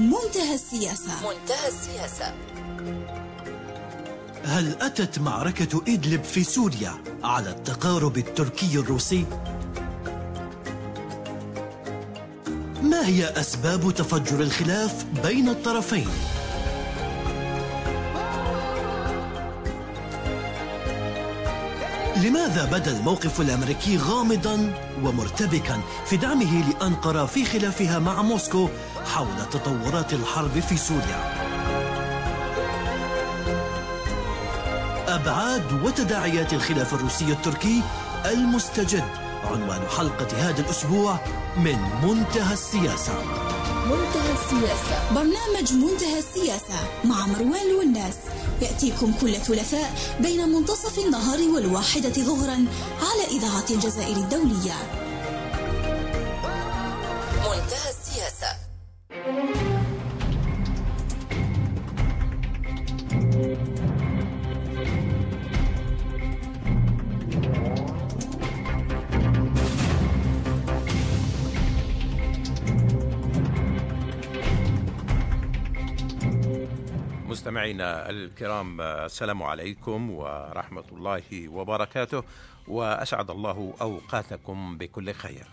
منتهى السياسة منتهى السياسة هل أتت معركة إدلب في سوريا على التقارب التركي الروسي؟ ما هي أسباب تفجر الخلاف بين الطرفين؟ لماذا بدا الموقف الأمريكي غامضا ومرتبكا في دعمه لأنقرة في خلافها مع موسكو حول تطورات الحرب في سوريا. أبعاد وتداعيات الخلاف الروسي التركي المستجد عنوان حلقة هذا الأسبوع من منتهى السياسة. منتهى السياسة. برنامج منتهى السياسة مع مروان والناس يأتيكم كل ثلاثاء بين منتصف النهار والواحدة ظهرا على إذاعة الجزائر الدولية. مستمعينا الكرام السلام عليكم ورحمة الله وبركاته وأسعد الله أوقاتكم بكل خير.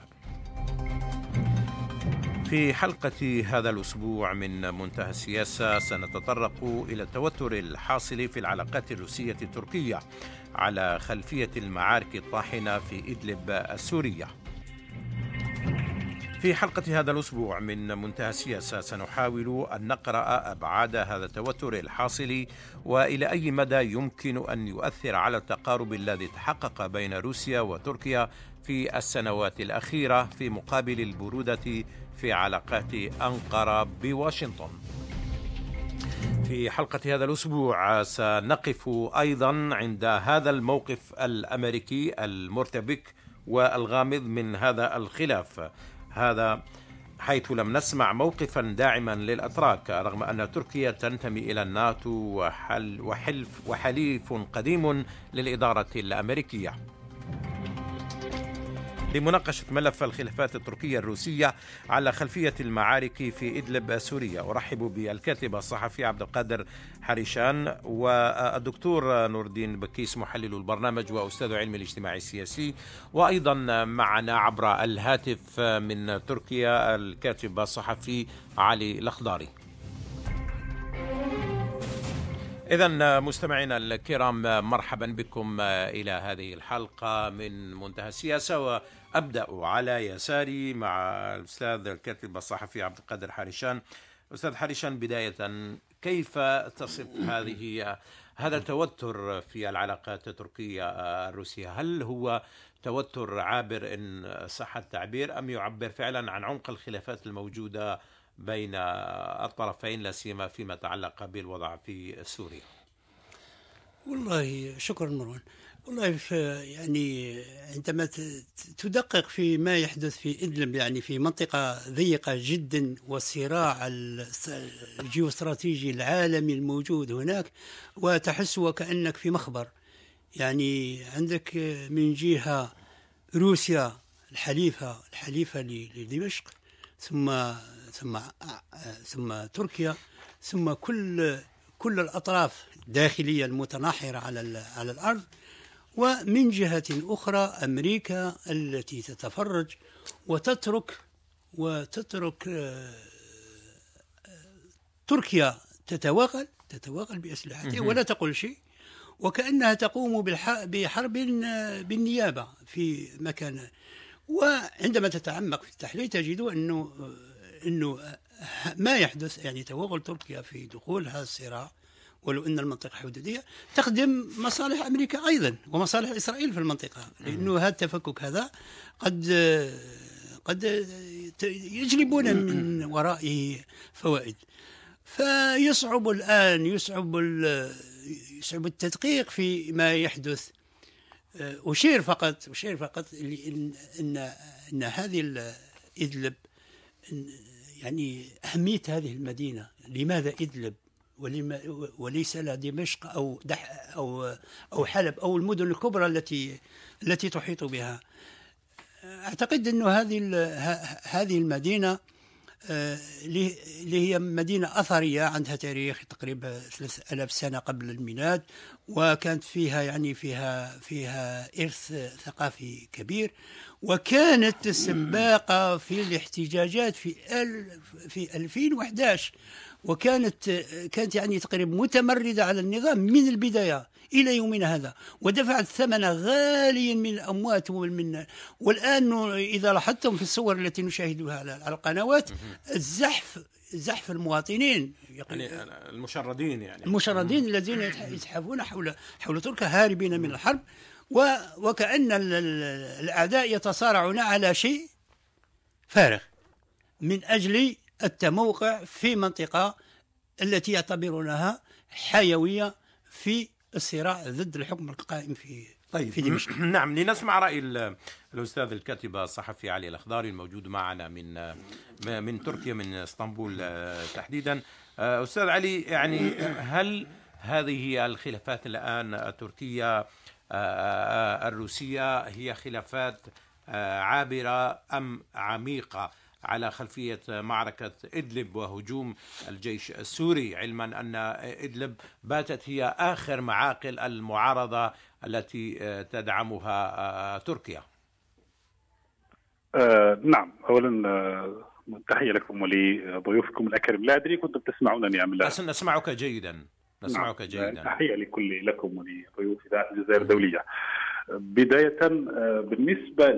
في حلقة هذا الأسبوع من منتهى السياسة سنتطرق إلى التوتر الحاصل في العلاقات الروسية التركية على خلفية المعارك الطاحنة في إدلب السورية. في حلقة هذا الأسبوع من منتهى السياسة سنحاول أن نقرأ أبعاد هذا التوتر الحاصل وإلى أي مدى يمكن أن يؤثر على التقارب الذي تحقق بين روسيا وتركيا في السنوات الأخيرة في مقابل البرودة في علاقات أنقرة بواشنطن. في حلقة هذا الأسبوع سنقف أيضا عند هذا الموقف الأمريكي المرتبك والغامض من هذا الخلاف هذا حيث لم نسمع موقفا داعما للأتراك رغم أن تركيا تنتمي إلى الناتو وحل وحلف وحليف قديم للإدارة الأمريكية. لمناقشة ملف الخلافات التركية الروسية على خلفية المعارك في إدلب سوريا. أرحب بالكاتب الصحفي عبد القادر حريشان والدكتور نور الدين بكيس محلل البرنامج وأستاذ علم الاجتماع السياسي. وأيضا معنا عبر الهاتف من تركيا الكاتب الصحفي علي الأخضاري إذا مستمعينا الكرام مرحبا بكم إلى هذه الحلقة من منتهى السياسة. وأبدأ على يساري مع الأستاذ الكاتب الصحفي عبد القادر حارشان أستاذ حارشان بداية كيف تصف هذه هذا التوتر في العلاقات التركية الروسية؟ هل هو توتر عابر إن صح التعبير أم يعبر فعلا عن عمق الخلافات الموجودة بين الطرفين لا سيما فيما يتعلق بالوضع في سوريا؟ والله شكرا مروان. والله يعني عندما تدقق في ما يحدث في إدلب يعني في منطقة ضيقة جدا والصراع الجيوستراتيجي العالمي الموجود هناك وتحس وكأنك في مخبر. يعني عندك من جهة روسيا الحليفة الحليفة لدمشق ثم ثم ثم تركيا ثم كل كل الأطراف الداخلية المتناحرة على على الأرض. ومن جهة أخرى أمريكا التي تتفرج وتترك وتترك تركيا تتوغل تتوغل بأسلحتها ولا تقول شيء وكأنها تقوم بحرب بالنيابة في مكان وعندما تتعمق في التحليل تجد أنه أنه ما يحدث يعني توغل تركيا في دخول هذا الصراع ولو إن المنطقة حدودية. تخدم مصالح أمريكا أيضا ومصالح إسرائيل في المنطقة لأنه هذا التفكك هذا قد قد يجلبون من ورائه فوائد. فيصعب الآن يصعب يصعب التدقيق في ما يحدث. أشير فقط أشير فقط إن إن إن هذه إدلب يعني أهمية هذه المدينة. لماذا إدلب؟ ولما وليس لا دمشق أو دح أو أو حلب أو المدن الكبرى التي التي تحيط بها. أعتقد أنه هذه هذه المدينة آه، اللي اللي هي مدينة أثرية عندها تاريخ تقريبا 3000 سنة قبل الميلاد وكانت فيها يعني فيها فيها إرث ثقافي كبير وكانت سباقة في الاحتجاجات في في 2011 وكانت كانت يعني تقريبا متمردة على النظام من البداية إلى يومنا هذا ودفعت ثمنا غاليا من الأموات ومن والآن إذا لاحظتم في الصور التي نشاهدها على القنوات الزحف زحف المواطنين يعني المشردين يعني. المشردين الذين يزحفون حول حول تركيا هاربين من الحرب وكأن ال- ال- الأعداء يتصارعون على شيء فارغ من أجل التموقع في منطقة التي يعتبرونها حيوية في الصراع ضد الحكم القائم في طيب. في دمشق. نعم لنسمع رأي ال- الأستاذ الكاتب الصحفي علي الاخضاري الموجود معنا من من تركيا من إسطنبول آه، تحديدا. آه، أستاذ علي يعني هل هذه الخلافات الآن التركية آه، الروسية هي خلافات عابرة أم عميقة؟ على خلفية معركة إدلب وهجوم الجيش السوري. علما أن إدلب باتت هي آخر معاقل المعارضة التي آه، تدعمها آه، تركيا. آه نعم. اولا آه تحية لكم ولضيوفكم الاكارم لا أدري كنتم تسمعونني أم لا. نسمعك جيدا. نسمعك نعم. جيدا. تحية لكل لكم ولضيوف إذاعة الجزائر الدولية. بداية بالنسبة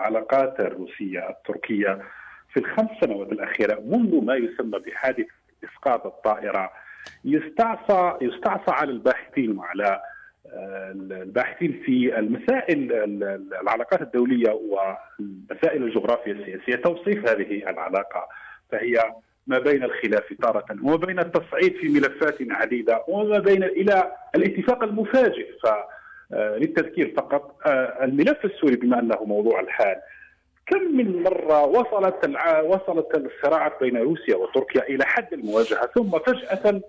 للعلاقات الروسية التركية في الخمس سنوات الأخيرة منذ ما يسمى بحادث إسقاط الطائرة يستعصى يستعصى على الباحثين وعلى آه، الباحثين في المسائل ال- العلاقات الدولية والمسائل الجغرافية السياسية توصيف هذه العلاقة. فهي ما بين الخلاف تارة وما بين التصعيد في ملفات عديدة وما بين إلى الاتفاق المفاجئ. فللتذكير فقط. آه، الملف السوري بما أنه موضوع الحال كم من مرة وصلت. وصلت الصراعات بين روسيا وتركيا إلى حد المواجهة؟ ثم فجأة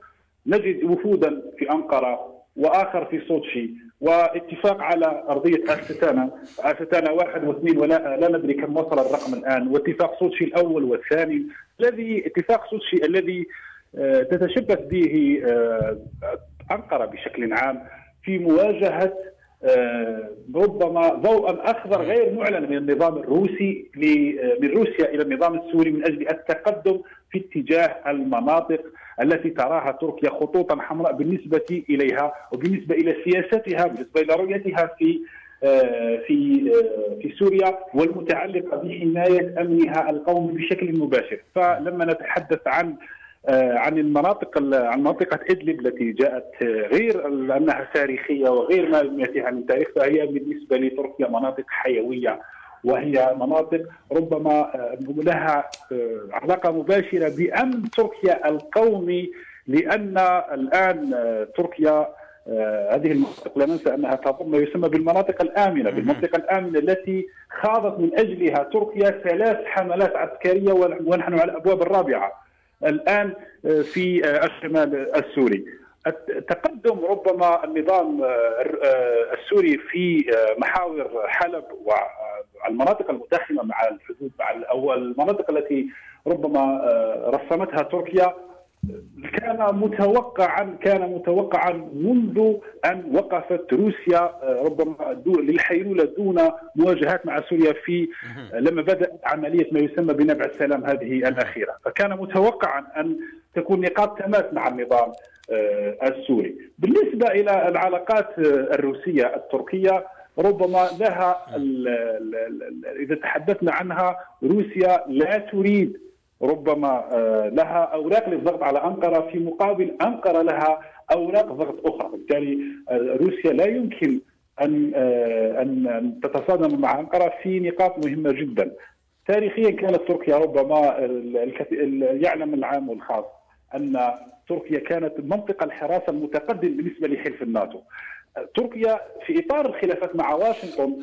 نجد وفودا في أنقرة وآخر في سوتشي واتفاق على أرضية أستانا. أستانا واحد واثنين ولا لا ندري كم وصل الرقم الآن. واتفاق سوتشي الأول والثاني. الذي اتفاق سوتشي الذي آه، تتشبث به آه، أنقرة بشكل عام في مواجهة آه، ربما ضوءا أخضر غير معلن من النظام الروسي آه، من روسيا إلى النظام السوري من أجل التقدم في اتجاه المناطق التي تراها تركيا خطوطا حمراء بالنسبة إليها وبالنسبة إلى سياستها بالنسبة إلى رؤيتها في آه، في في سوريا والمتعلقة بحماية أمنها القومي بشكل مباشر. فلما نتحدث عن عن المناطق ال- عن منطقة إدلب التي جاءت آه، غير أنها تاريخية وغير ما ياتيها من تاريخ فهي بالنسبة لتركيا مناطق حيوية وهي مناطق ربما آه، لها آه، علاقة مباشرة بأمن تركيا القومي لأن الآن آه، تركيا آه، هذه المناطق لا ننسى أنها تضم ما يسمى بالمناطق الآمنة، بالمنطقة الآمنة التي خاضت من أجلها تركيا ثلاث حملات عسكرية ونحن على الابواب الرابعة. الآن آه، في آه، الشمال السوري. تقدم ربما النظام آه، السوري في محاور حلب والمناطق المتاخمة مع الحدود أو المناطق التي ربما رسمتها تركيا كان متوقعا كان متوقعا منذ أن وقفت روسيا آه، ربما للحيلولة دون مواجهات مع سوريا في لما بدأت عملية ما يسمى بنبع السلام هذه الأخيرة، فكان متوقعا أن تكون نقاط تماس مع النظام آه، السوري. بالنسبة إلى العلاقات آه، الروسية التركية ربما لها إذا تحدثنا عنها روسيا لا تريد ربما آه، لها أوراق للضغط على أنقرة في مقابل أنقرة لها أوراق ضغط أخرى، بالتالي آه، روسيا لا يمكن أن آه، أن أن تتصادم مع أنقرة في نقاط مهمة جدا. تاريخيا كانت تركيا ربما يعلم العام والخاص أن تركيا كانت منطقة الحراسه المتقدم بالنسبة لحلف الناتو. تركيا في إطار الخلافات مع واشنطن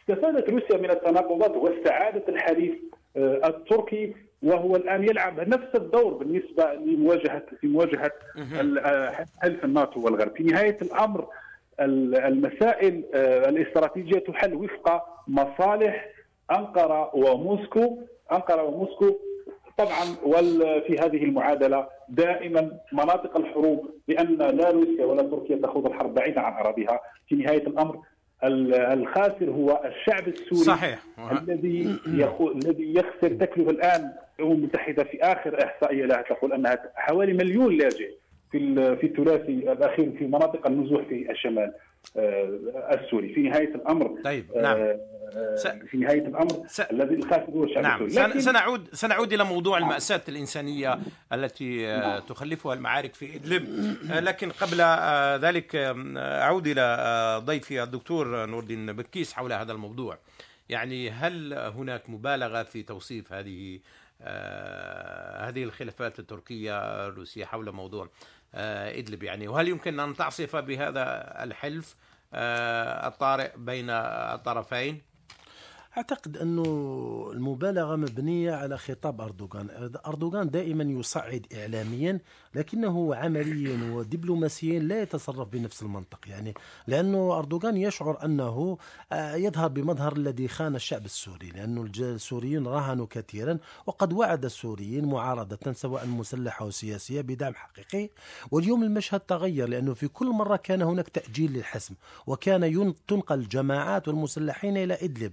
استفادت روسيا من التناقضات واستعاده الحليف التركي وهو الآن يلعب نفس الدور بالنسبة لمواجهه في مواجهة ال- آه، حلف الناتو والغرب. في نهاية الأمر ال- المسائل آه، الاستراتيجية تحل وفق مصالح أنقرة وموسكو. أنقرة وموسكو طبعا وفي هذه المعادلة دائما مناطق الحروب لأن لا روسيا ولا تركيا تخوض الحرب بعيدا عن أراضيها. في نهاية الأمر الخاسر هو الشعب السوري صحيح. الذي الذي يخسر تكلفة الآن الامم المتحده في آخر إحصائية لها تقول انها حوالي مليون لاجئ في في الثلاثي الأخير في مناطق النزوح في الشمال آه، السوري. في نهاية الأمر طيب نعم. آه، في نهاية الأمر س... الذي الخاسر هو الشعب نعم. السوري. لكن... سنعود سنعود إلى موضوع نعم. المأساة الإنسانية التي نعم. تخلفها المعارك في إدلب. لكن قبل ذلك أعود إلى ضيفي الدكتور نور الدين بكيس حول هذا الموضوع. يعني هل هناك مبالغة في توصيف هذه هذه الخلافات التركية الروسيه حول موضوع آه، إدلب يعني. وهل يمكن أن تعصف بهذا الحلف آه، الطارئ بين الطرفين؟ أعتقد انه المبالغة مبنية على خطاب أردوغان، أردوغان دائما يصعد اعلاميا لكنه عمليا ودبلوماسيا لا يتصرف بنفس المنطق. يعني لأنه أردوغان يشعر أنه آه، يظهر بمظهر الذي خان الشعب السوري لأنه السوريين راهنوا كثيرا وقد وعد السوريين معارضة سواء مسلحة أو سياسية بدعم حقيقي. واليوم المشهد تغير لأنه في كل مرة كان هناك تأجيل للحسم وكان تنقل الجماعات والمسلحين إلى إدلب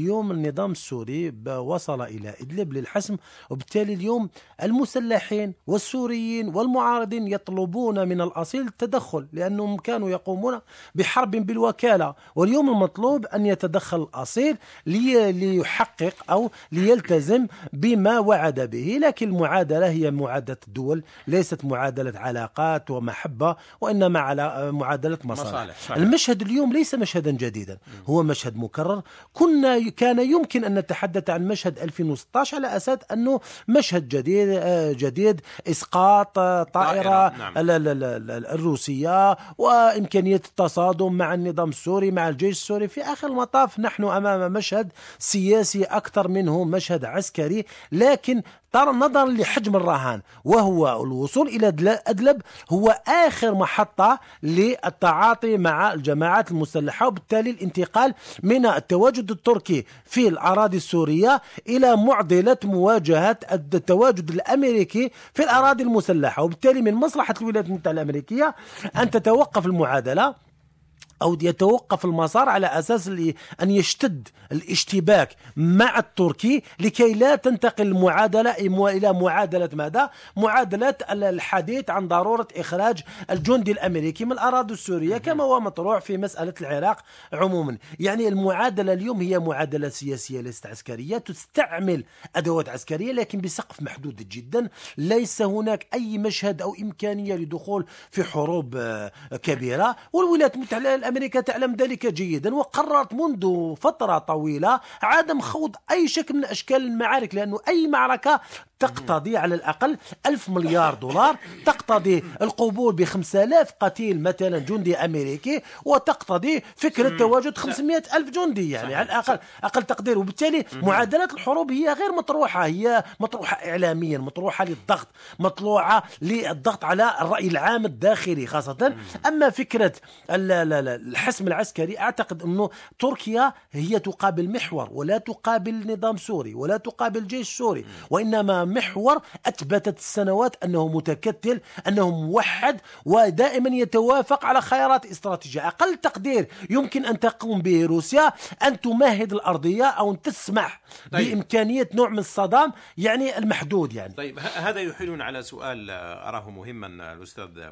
اليوم النظام السوري وصل إلى إدلب للحسم وبالتالي اليوم المسلحين والسوريين والمعارضين يطلبون من الأصيل التدخل لأنهم كانوا يقومون بحرب بالوكالة. واليوم المطلوب أن يتدخل الأصيل ليحقق أو ليلتزم بما وعد به. لكن المعادلة هي معادلة الدول ليست معادلة علاقات ومحبة وإنما على معادلة مصالح, مصالح. المشهد اليوم ليس مشهدا جديدا هو مشهد مكرر. كنا كان يمكن أن نتحدث عن مشهد 2016 على أساس أنه مشهد جديد جديد إسقاط آه، طائرة نعم. الروسية وإمكانية التصادم مع النظام السوري مع الجيش السوري في آخر المطاف نحن أمام مشهد سياسي أكثر منه مشهد عسكري لكن نظرا لحجم الرهان وهو الوصول إلى أدلب هو آخر محطة للتعاطي مع الجماعات المسلحة وبالتالي الانتقال من التواجد التركي في الأراضي السورية إلى معضلة مواجهة التواجد الأمريكي في الأراضي المسلحة. وبالتالي من مصلحة الولايات المتحدة الأمريكية أن تتوقف المعادلة. أو يتوقف المسار على أساس أن يشتد الاشتباك مع التركي لكي لا تنتقل المعادلة إلى معادلة ماذا؟ معادلة الحديث عن ضرورة إخراج الجندي الأمريكي من الأراضي السورية كما هو مطروح في مسألة العراق عموما. يعني المعادلة اليوم هي معادلة سياسية ليست عسكرية تستعمل أدوات عسكرية لكن بسقف محدود جدا. ليس هناك أي مشهد أو إمكانية لدخول في حروب آه، كبيرة. والولايات المتحدة أمريكا تعلم ذلك جيدا وقررت منذ فترة طويلة عدم خوض أي شكل من أشكال المعارك لأنه أي معركة تقتضي على الأقل ألف مليار دولار تقتضي القبول ب آلاف قتيل مثلا جندي أمريكي وتقتضي فكرة تواجد 500 ألف جندي يعني على الأقل أقل تقدير. وبالتالي معادلات الحروب هي غير مطروحة هي مطروحة إعلاميا مطروحة للضغط مطروحة للضغط على الرأي العام الداخلي خاصة. أما فكرة الحسم العسكري أعتقد أنه تركيا هي تقابل محور ولا تقابل نظام سوري ولا تقابل جيش سوري وإنما محور أثبتت السنوات أنه متكتل أنه موحد ودائما يتوافق على خيارات استراتيجية. أقل تقدير يمكن أن تقوم به روسيا أن تمهد الأرضية أو أن تسمح طيب. بإمكانية نوع من الصدام يعني المحدود يعني. طيب هذا يحيلنا على سؤال أراه مهما الأستاذ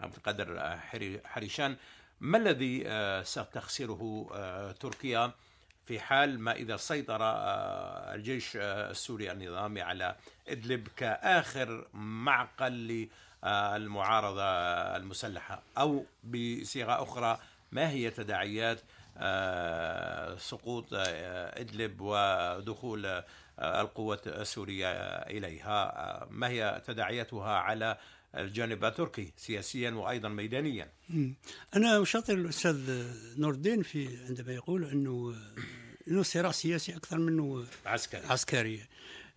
عبد القادر حريشان. ما الذي آه، ستخسره آه، تركيا في حال ما إذا سيطر آه، الجيش السوري النظامي على إدلب كآخر معقل للمعارضة المسلحة أو بصيغة أخرى ما هي تداعيات سقوط إدلب ودخول القوات السورية إليها؟ ما هي تداعياتها على الجانب التركي سياسيا وأيضا ميدانيا. أنا أشاطر الأستاذ نور الدين في عندما يقول إنه إنه صراع سياسي أكثر منه عسكري. عسكري.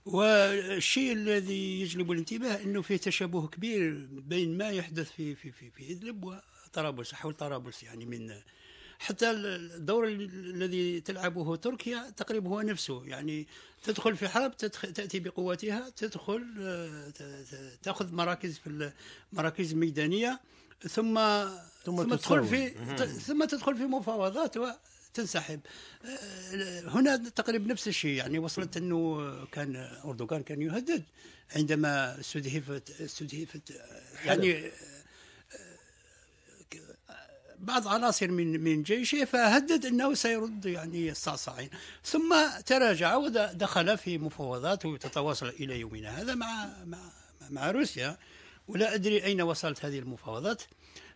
والشيء الذي يجلب الانتباه إنه في تشابه كبير بين ما يحدث في في في, في إدلب وطرابلس حول طرابلس يعني من حتى الدور الذي تلعبه تركيا تقريبا هو نفسه. يعني تدخل في حرب تأتي بقوتها تدخل آه، ت- ت- تأخذ مراكز في المراكز الميدانيه ثم ثم ثم تدخل. في ثم تدخل في مفاوضات وتنسحب. آه، هنا تقريبا نفس الشيء. يعني وصلت أنه كان أردوغان كان يهدد عندما استهدفت استهدفت يعني بعض عناصر من من جيشه فهدد إنه سيرد يعني الصعصعين ثم تراجع ودخل في مفاوضات وتتواصل إلى يومنا هذا مع مع مع روسيا. ولا أدري أين وصلت هذه المفاوضات.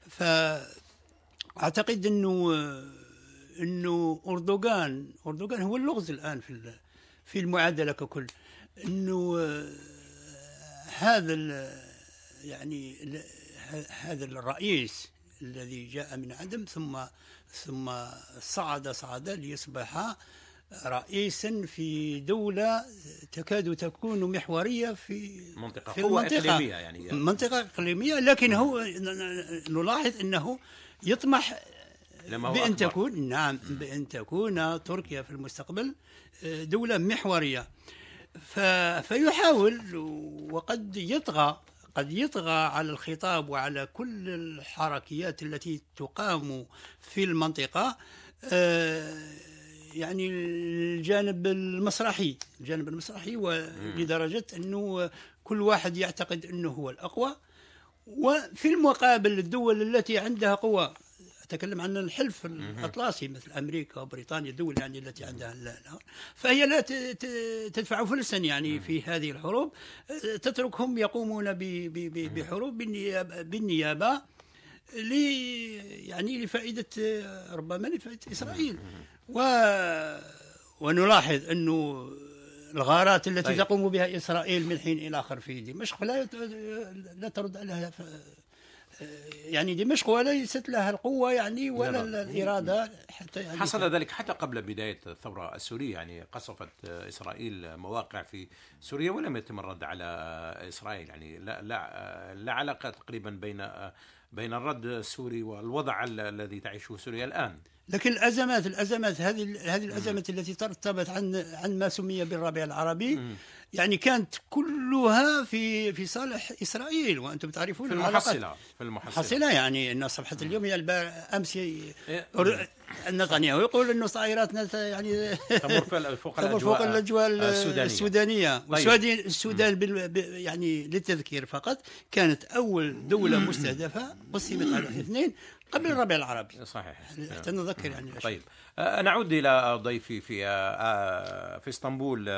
فأعتقد إنه إنه أردوغان أردوغان هو اللغز الآن في في المعادلة ككل. إنه هذا يعني هذا الرئيس الذي جاء من عدم ثم ثم صعد صعد ليصبح رئيسا في دولة تكاد تكون محورية في منطقة في قوة المنطقة. إقليمية يعني. منطقة إقليمية لكن هو نلاحظ أنه يطمح لما هو بأن أكبر. تكون نعم بأن تكون تركيا في المستقبل آه، دولة محورية. فيحاول وقد يطغى قد يطغى على الخطاب وعلى كل الحركيات التي تقام في المنطقة آه، يعني الجانب المسرحي الجانب المسرحي ولدرجة أنه كل واحد يعتقد أنه هو الأقوى. وفي المقابل الدول التي عندها قوة أتكلم عن الحلف الأطلسي مثل أمريكا وبريطانيا الدول يعني التي عندها ال- ال- فهي لا تدفع فلسا يعني في هذه الحروب. تتركهم يقومون بحروب بالنيابة, لي يعني لفائدة ربما لفائدة إسرائيل. و ونلاحظ أنه الغارات التي طيب. تقوم بها إسرائيل من حين إلى آخر في دمشق لا لا ترد عليها. يعني دمشق وليست لها القوة يعني ولا لا، لا. الإرادة حتى يعني حصل ذلك حتى قبل بداية الثورة السورية يعني قصفت إسرائيل مواقع في سوريا ولم يتم الرد على إسرائيل يعني لا لا لا علاقة تقريبا بين بين الرد السوري والوضع ال- الذي تعيشه سوريا الآن. لكن الأزمات الأزمات هذه هذه الأزمات التي ترتبط عن عن ما سمي بالربيع العربي يعني كانت كلها في في صالح إسرائيل وأنتم تعرفون في. المحصلة في المحصلة. حصلة يعني إن صفحة اليوم هي أمس إيه. نتنياهو يقول إنه طائراتنا ت- يعني تمر فوق تمر فوق الأجواء السودانية. السودانية. طيب. والسودان السودان يعني للتذكير فقط كانت أول دولة مستهدفة قسمت على اثنين قبل الربيع العربي. صحيح. حتى نذكر يعني. طيب. نعود إلى ضيفي في في إسطنبول.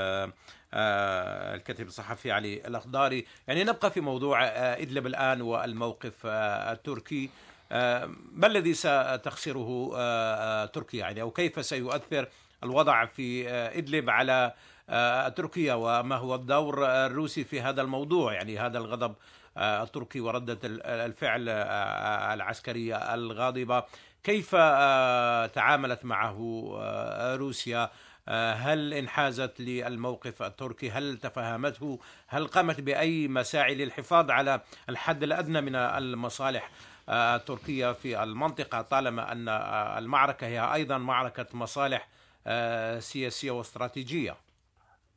الكاتب الصحفي علي الأخضاري. يعني نبقى في موضوع آه، إدلب الآن والموقف آه، التركي. آه، ما الذي ستخسره آه، آه، تركيا يعني؟ أو كيف سيؤثر الوضع في آه، إدلب على آه، تركيا؟ وما هو الدور الروسي في هذا الموضوع؟ يعني هذا الغضب آه، التركي وردة ال- الفعل آه، العسكرية الغاضبة. كيف آه، تعاملت معه آه، روسيا؟ آه، هل انحازت للموقف التركي هل تفهمته؟ هل قامت بأي مساعي للحفاظ على الحد الأدنى من المصالح آه، التركية في المنطقة؟ طالما أن آه، المعركة هي أيضا معركة مصالح آه، سياسية واستراتيجية.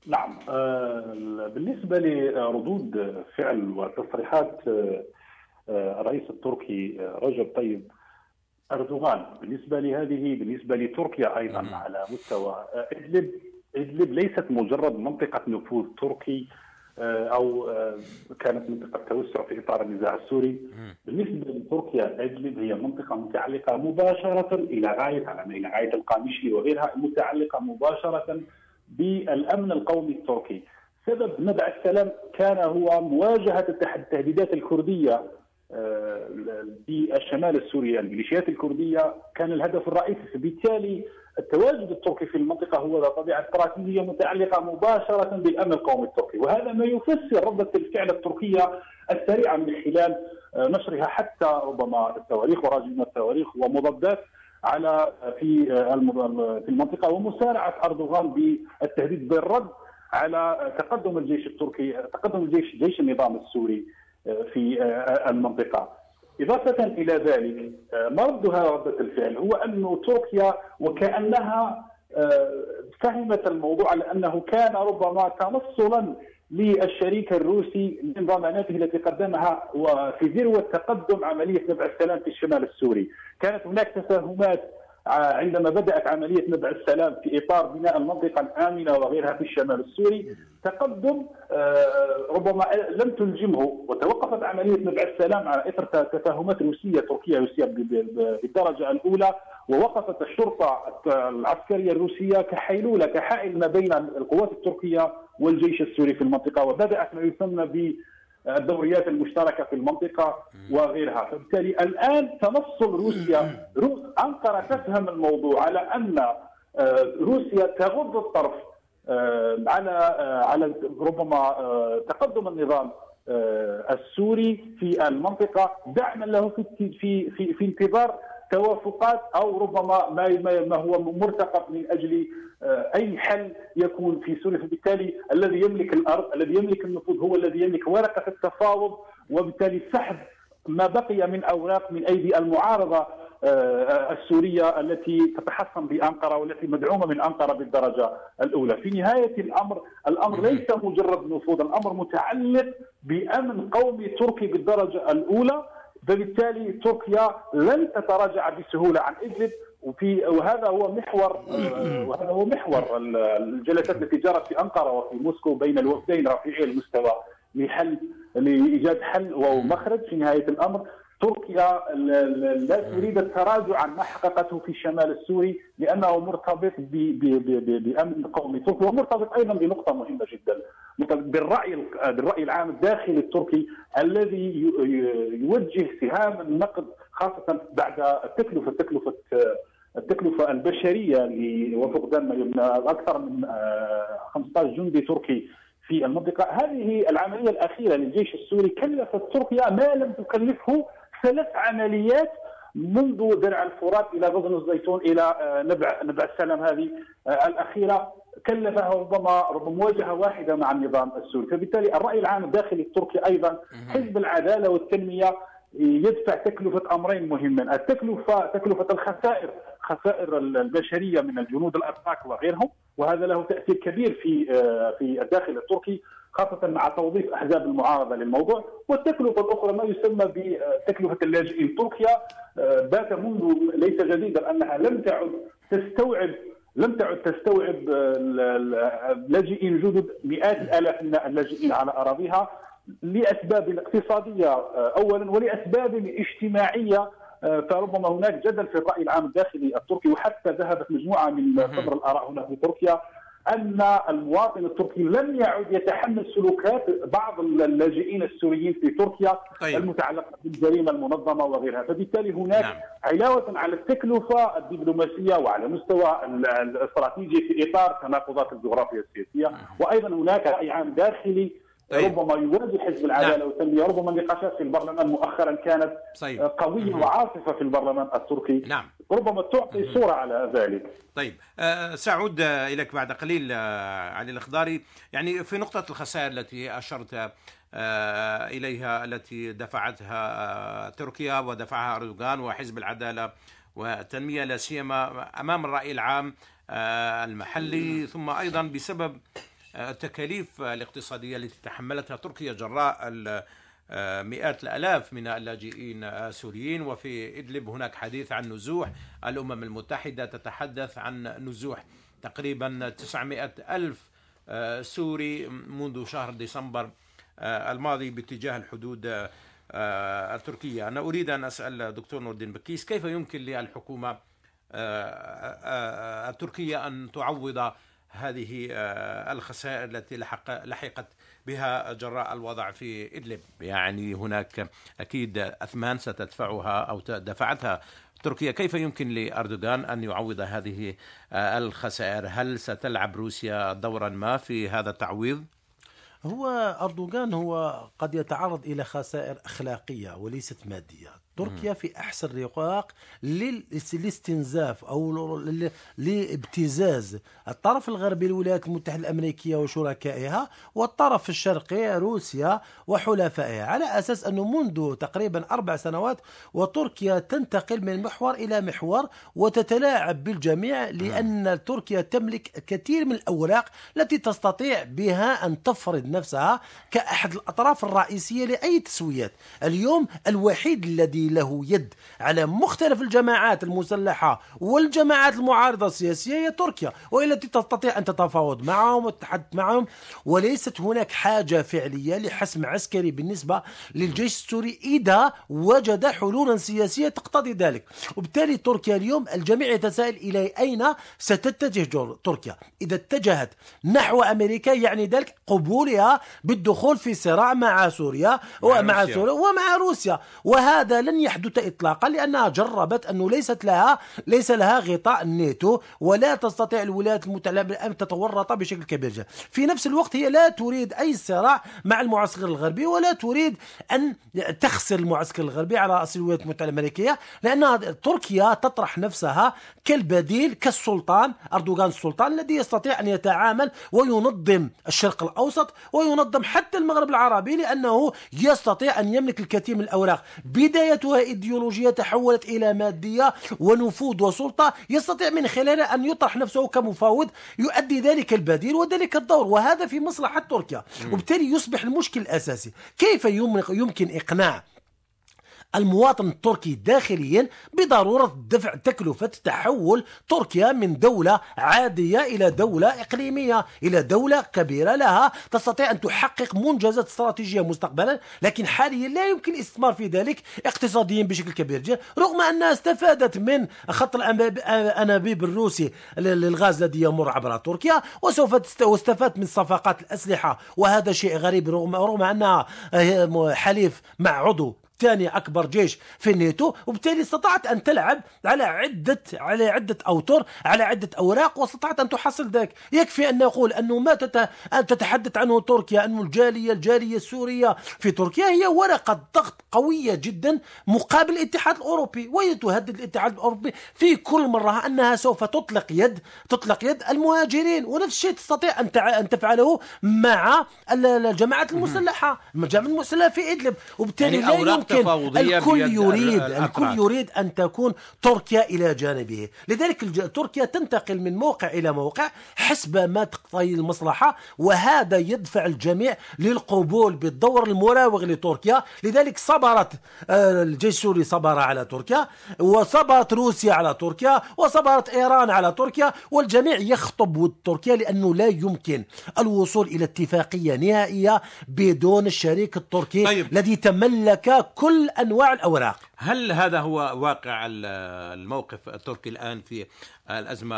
نعم آه، بالنسبة لردود فعل وتصريحات آه، آه، الرئيس التركي آه، رجب طيب أردوغان بالنسبة لهذه بالنسبة لتركيا أيضا مم. على مستوى آه، إدلب إدلب ليست مجرد منطقة نفوذ تركي آه، أو آه، كانت منطقة توسع في إطار النزاع السوري بالنسبة لتركيا إدلب هي منطقة متعلقة مباشرة إلى غاية إلى غاية القامشلي وغيرها متعلقة مباشرة بالأمن القومي التركي. سبب نبع السلام كان هو مواجهة التهديدات الكردية في الشمال السوري الميليشيات الكردية كان الهدف الرئيسي. فبالتالي التواجد التركي في المنطقة هو ذات طبيعة استراتيجيه متعلقة مباشرة بالأمن القومي التركي. وهذا ما يفسر رده الفعل التركية السريعة من خلال نشرها حتى ربما التواريخ وراجمه التواريخ ومضادات على في في المنطقة. ومسارعة أردوغان بالتهديد بالرد على تقدم الجيش التركي تقدم الجيش جيش النظام السوري في المنطقة. إضافة إلى ذلك آه، مردها ردة الفعل هو أن تركيا وكأنها آه، فهمت الموضوع على أنه كان ربما تنصلا للشريك الروسي من ضماناته التي قدمها وفي ذروة تقدم عملية نبع السلام في الشمال السوري كانت هناك تفاهمات عندما بدأت عملية نبع السلام في إطار بناء المنطقة الآمنة وغيرها في الشمال السوري تقدم آه، ربما لم تلجمه وتوقفت عملية نبع السلام على اثر تفاهمات روسية تركيه روسيه بالدرجة الأولى ووقفت الشرطة العسكرية الروسية كحيلولة كحائل ما بين القوات التركية والجيش السوري في المنطقة وبدأت ما يسمى ب الدوريات المشتركة في المنطقة وغيرها، فبالتالي الآن تنصل روسيا روس انقره تفهم الموضوع على أن آه، روسيا تغض الطرف آه، على آه، على ربما تقدم النظام السوري في المنطقة. دعما له في في في, في انتظار توافقات أو ربما ما ما هو مرتقب من أجل آه، أي حل يكون في سوريا. فبالتالي الذي يملك الأرض الذي يملك النفوذ هو الذي يملك ورقة التفاوض وبالتالي سحب ما بقي من أوراق من أيدي المعارضة آه، السورية التي تتحصن بأنقرة والتي مدعومة من أنقرة بالدرجة الأولى، في نهاية الأمر الأمر ليس مجرد نفوذ، الأمر متعلق بأمن قومي تركي بالدرجة الأولى. فبالتالي تركيا لن تتراجع بسهولة عن إدلب وفي وهذا هو محور وهذا هو محور الجلسات التي جرت في أنقرة وفي موسكو بين الوفدين رفيعي المستوى لحل لإيجاد حل ومخرج في نهاية الأمر. تركيا لا تريد التراجع عن ما حققته في الشمال السوري لأنه مرتبط بأمن قومي تركيا ومرتبط أيضا بنقطة مهمة جدا بالرأي بالرأي العام الداخلي التركي الذي يوجه سهام النقد خاصة بعد التكلفه تكلفه التكلفه البشرية وفقدان ما يبنى أكثر من 15 آه، جندي تركي في المنطقة، هذه العملية الأخيرة للجيش السوري كلفت تركيا ما لم تكلفه ثلاث عمليات منذ درع الفرات إلى غزن الزيتون إلى آه، نبع نبع السلام هذه آه، الأخيرة كلفها ربما ربما مواجهة واحدة مع النظام السوري، فبالتالي الرأي العام الداخلي التركي أيضا حزب العدالة والتنمية يدفع تكلفة أمرين مهمين، التكلفة تكلفة الخسائر خسائر البشرية من الجنود الاتراك وغيرهم، وهذا له تأثير كبير في آه، في الداخل التركي خاصة مع توظيف أحزاب المعارضة للموضوع. والتكلفة الأخرى ما يسمى بتكلفة اللاجئين تركيا. آه، بات منذ ليس جديدا أنها لم تعد تستوعب لم تعد تستوعب اللاجئين جدد مئات الآلاف من اللاجئين على أراضيها لأسباب اقتصادية آه، اولا ولأسباب اجتماعية آه، فربما هناك جدل في الرأي العام الداخلي التركي وحتى ذهبت مجموعة من صدر الآراء هنا في تركيا أن المواطن التركي لم يعد يتحمل سلوكات بعض اللاجئين السوريين في تركيا طيب. المتعلقة بالجريمة المنظمة وغيرها، فبالتالي هناك نعم. علاوة على التكلفة الدبلوماسية وعلى مستوى الاستراتيجي في إطار تناقضات الجغرافيا السياسية، نعم. وأيضا هناك رأي عام داخلي طيب. ربما يواجه حزب العدالة نعم. والتنميه ربما النقاشات في البرلمان مؤخرا كانت صحيح. قوية وعاصفه في البرلمان التركي نعم. ربما تعطي صورة على ذلك طيب أه سأعود إليك بعد قليل أه علي الإخضاري يعني في نقطة الخسائر التي أشرت إليها التي دفعتها تركيا ودفعها أردوغان وحزب العدالة والتنمية لا سيما أمام الرأي العام المحلي ثم أيضا بسبب التكاليف الاقتصادية التي تحملتها تركيا جراء مئات الآلاف من اللاجئين السوريين وفي إدلب هناك حديث عن نزوح. الأمم المتحدة تتحدث عن نزوح تقريبا 900 ألف سوري منذ شهر ديسمبر الماضي باتجاه الحدود التركية. أنا أريد أن أسأل دكتور نور الدين بكيس كيف يمكن للحكومة التركية أن تعوض هذه آه، الخسائر التي لحق لحقت بها جراء الوضع في إدلب. يعني هناك أكيد أثمان ستدفعها أو دفعتها تركيا. كيف يمكن لأردوغان أن يعوض هذه آه، الخسائر؟ هل ستلعب روسيا دورا ما في هذا التعويض؟ هو أردوغان هو قد يتعرض إلى خسائر أخلاقية وليست مادية. تركيا في أحسن رواق لل- للاستنزاف أو ل- لابتزاز. الطرف الغربي الولايات المتحدة الأمريكية وشركائها والطرف الشرقي روسيا وحلفائها. على أساس أنه منذ تقريبا أربع سنوات وتركيا تنتقل من محور إلى محور وتتلاعب بالجميع لأن تركيا تملك كثير من الأوراق التي تستطيع بها أن تفرض نفسها كأحد الأطراف الرئيسية لأي تسويات. اليوم الوحيد الذي له يد على مختلف الجماعات المسلحة والجماعات المعارضة السياسية هي تركيا والتي تستطيع أن تتفاوض معهم وتتحدث معهم. وليست هناك حاجة فعلية لحسم عسكري بالنسبة للجيش السوري إذا وجد حلولا سياسية تقتضي ذلك. وبالتالي تركيا اليوم الجميع يتساءل إلى أين ستتجه تركيا؟ إذا اتجهت نحو أمريكا يعني ذلك قبولها بالدخول في صراع مع سوريا ومع روسيا. سوريا ومع روسيا. وهذا لن يحدث اطلاقا لأنها جربت أنه ليست لها ليس لها غطاء الناتو ولا تستطيع الولايات المتحدة ان تتورط بشكل كبير جدا. في نفس الوقت هي لا تريد أي صراع مع المعسكر الغربي ولا تريد أن تخسر المعسكر الغربي على رأس الولايات المتحدة الأمريكية لأنها تركيا تطرح نفسها كالبديل كالسلطان أردوغان السلطان الذي يستطيع أن يتعامل وينظم الشرق الأوسط وينظم حتى المغرب العربي لأنه يستطيع أن يملك الكثير من الأوراق. بدايتها إيديولوجية تحولت إلى مادية ونفوذ وسلطة يستطيع من خلالها أن يطرح نفسه كمفاوض يؤدي ذلك البديل وذلك الدور وهذا في مصلحة تركيا. وبالتالي يصبح المشكل الأساسي. كيف يمكن يمكن إقناع المواطن التركي داخليا بضرورة دفع تكلفة تحول تركيا من دولة عادية إلى دولة إقليمية إلى دولة كبيرة لها. تستطيع أن تحقق منجزات استراتيجية مستقبلا لكن حاليا لا يمكن الاستثمار في ذلك اقتصاديا بشكل كبير جدا رغم أنها استفادت من خط الأنابيب الروسي للغاز الذي يمر عبر تركيا وسوف واستفادت من صفقات الأسلحة وهذا شيء غريب رغم, رغم أنها آه، حليف مع عضو ثاني أكبر جيش في الناتو وبالتالي استطاعت أن تلعب على عدة على عدة اوتر على عدة أوراق واستطاعت أن تحصل ذلك. يكفي أن نقول أنه ما تت... أن تتحدث عنه تركيا أنه الجالية الجالية السورية في تركيا هي ورقة ضغط قوية جدا مقابل الاتحاد الأوروبي وهي تهدد الاتحاد الأوروبي في كل مرة أنها سوف تطلق يد تطلق يد المهاجرين. ونفس الشيء تستطيع أن تع... أن تفعله مع ال- الجماعات المسلحة الجماعات المسلحة في إدلب. وبالتالي يعني لا أوراق يمكن تفاوضية الكل يريد. الكل يريد أن تكون تركيا إلى جانبه لذلك تركيا تنتقل من موقع إلى موقع حسب ما تقتضي المصلحة وهذا يدفع الجميع للقبول بالدور المراوغ لتركيا لذلك صبرت آه، الجيش السوري صبر على تركيا وصبرت روسيا على تركيا وصبرت إيران على تركيا والجميع يخطب تركيا لأنه لا يمكن الوصول إلى اتفاقية نهائية بدون الشريك التركي طيب. الذي تملك كل أنواع الأوراق. هل هذا هو واقع ال- الموقف التركي الآن في الأزمة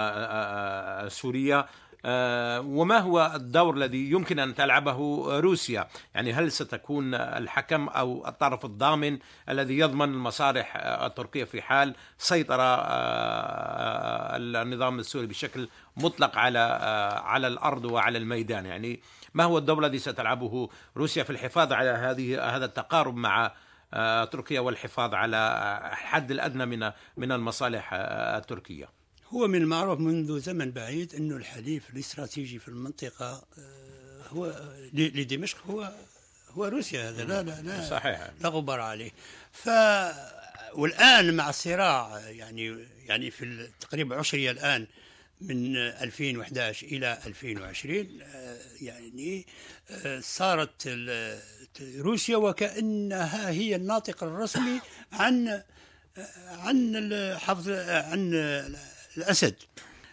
السورية آه، وما هو الدور الذي يمكن أن تلعبه روسيا؟ يعني هل ستكون الحكم أو الطرف الضامن الذي يضمن المصالح التركية في حال سيطرة آه، النظام السوري بشكل مطلق على على الأرض وعلى الميدان؟ يعني ما هو الدور الذي ستلعبه روسيا في الحفاظ على هذه هذا التقارب مع تركيا والحفاظ على آه، الحد الأدنى من من المصالح آه، التركية. هو من المعروف منذ زمن بعيد أنه الحليف الاستراتيجي في المنطقة آه، هو لدمشق هو هو روسيا هذا لا لا لا صحيح. لا غبار عليه ف والآن مع الصراع يعني يعني في تقريبا عشرية الآن من 2011 إلى 2020 آه، يعني آه، صارت روسيا وكأنها هي الناطق الرسمي عن آه، عن الحفظ عن الأسد.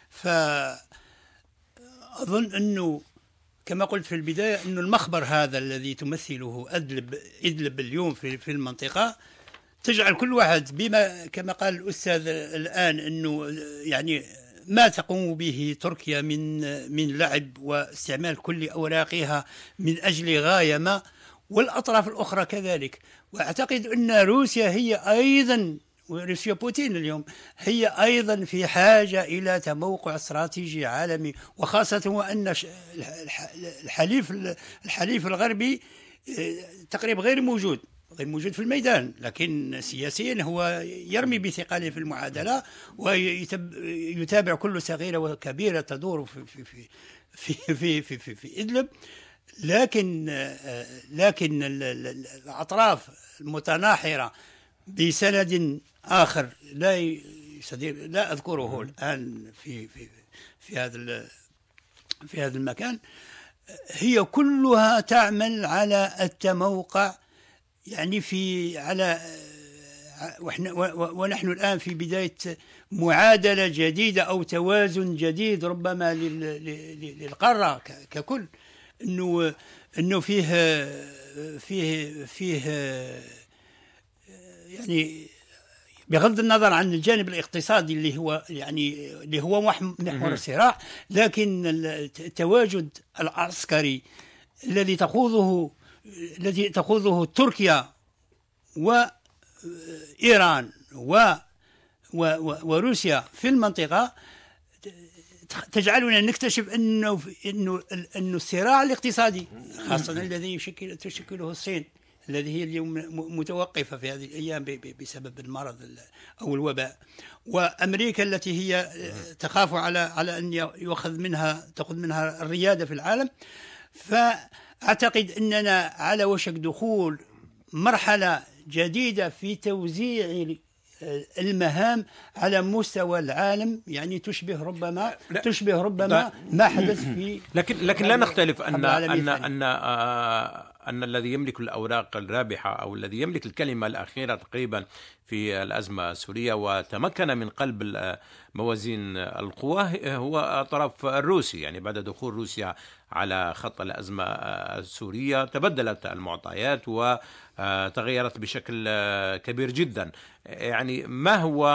فأظن أنه كما قلت في البداية أن المخبر هذا الذي تمثله أدلب إدلب اليوم في في المنطقة تجعل كل واحد بما كما قال الأستاذ الآن أنه يعني ما تقوم به تركيا من من لعب واستعمال كل أوراقها من أجل غاية ما والأطراف الأخرى كذلك. وأعتقد أن روسيا هي أيضا وروسيا بوتين اليوم هي أيضا في حاجة إلى تموقع استراتيجي عالمي. ش- الح- الحليف الحليف الغربي آه، تقريبا غير موجود. غير موجود في الميدان لكن سياسيا هو يرمي بثقله في المعادلة ويتابع كل صغيرة وكبيرة تدور في في في في في في, في, في إدلب. لكن لكن الأطراف المتناحرة بسند آخر لا لا أذكره الآن في في في هذا في هذا المكان. هي كلها تعمل على التموقع يعني في على وإحنا ونحن الآن في بداية معادلة جديدة أو توازن جديد ربما للقارة ككل أنه أنه فيه فيه فيه يعني بغض النظر عن الجانب الاقتصادي اللي هو يعني اللي هو محور الصراع لكن التواجد العسكري الذي تخوضه الذي تخوضه تركيا وإيران و وروسيا في المنطقة تجعلنا نكتشف أنه أنه أنه الصراع الاقتصادي خاصة الذي يشكل تشكله الصين الذي هي اليوم متوقفة في هذه الأيام بسبب المرض أو الوباء. وأمريكا التي هي تخاف على على أن يؤخذ منها تأخذ منها الريادة في العالم. فاعتقد إننا على وشك دخول مرحلة جديدة في توزيع المهام على مستوى العالم يعني تشبه ربما لا تشبه ربما ما حدث في لكن لكن لا نختلف ان ان ان آه أن الذي يملك الأوراق الرابحة أو الذي يملك الكلمة الأخيرة تقريبا في الأزمة السورية وتمكن من قلب موازين القوى هو الطرف الروسي. يعني بعد دخول روسيا على خط الأزمة السورية تبدلت المعطيات وتغيرت بشكل كبير جدا. يعني ما هو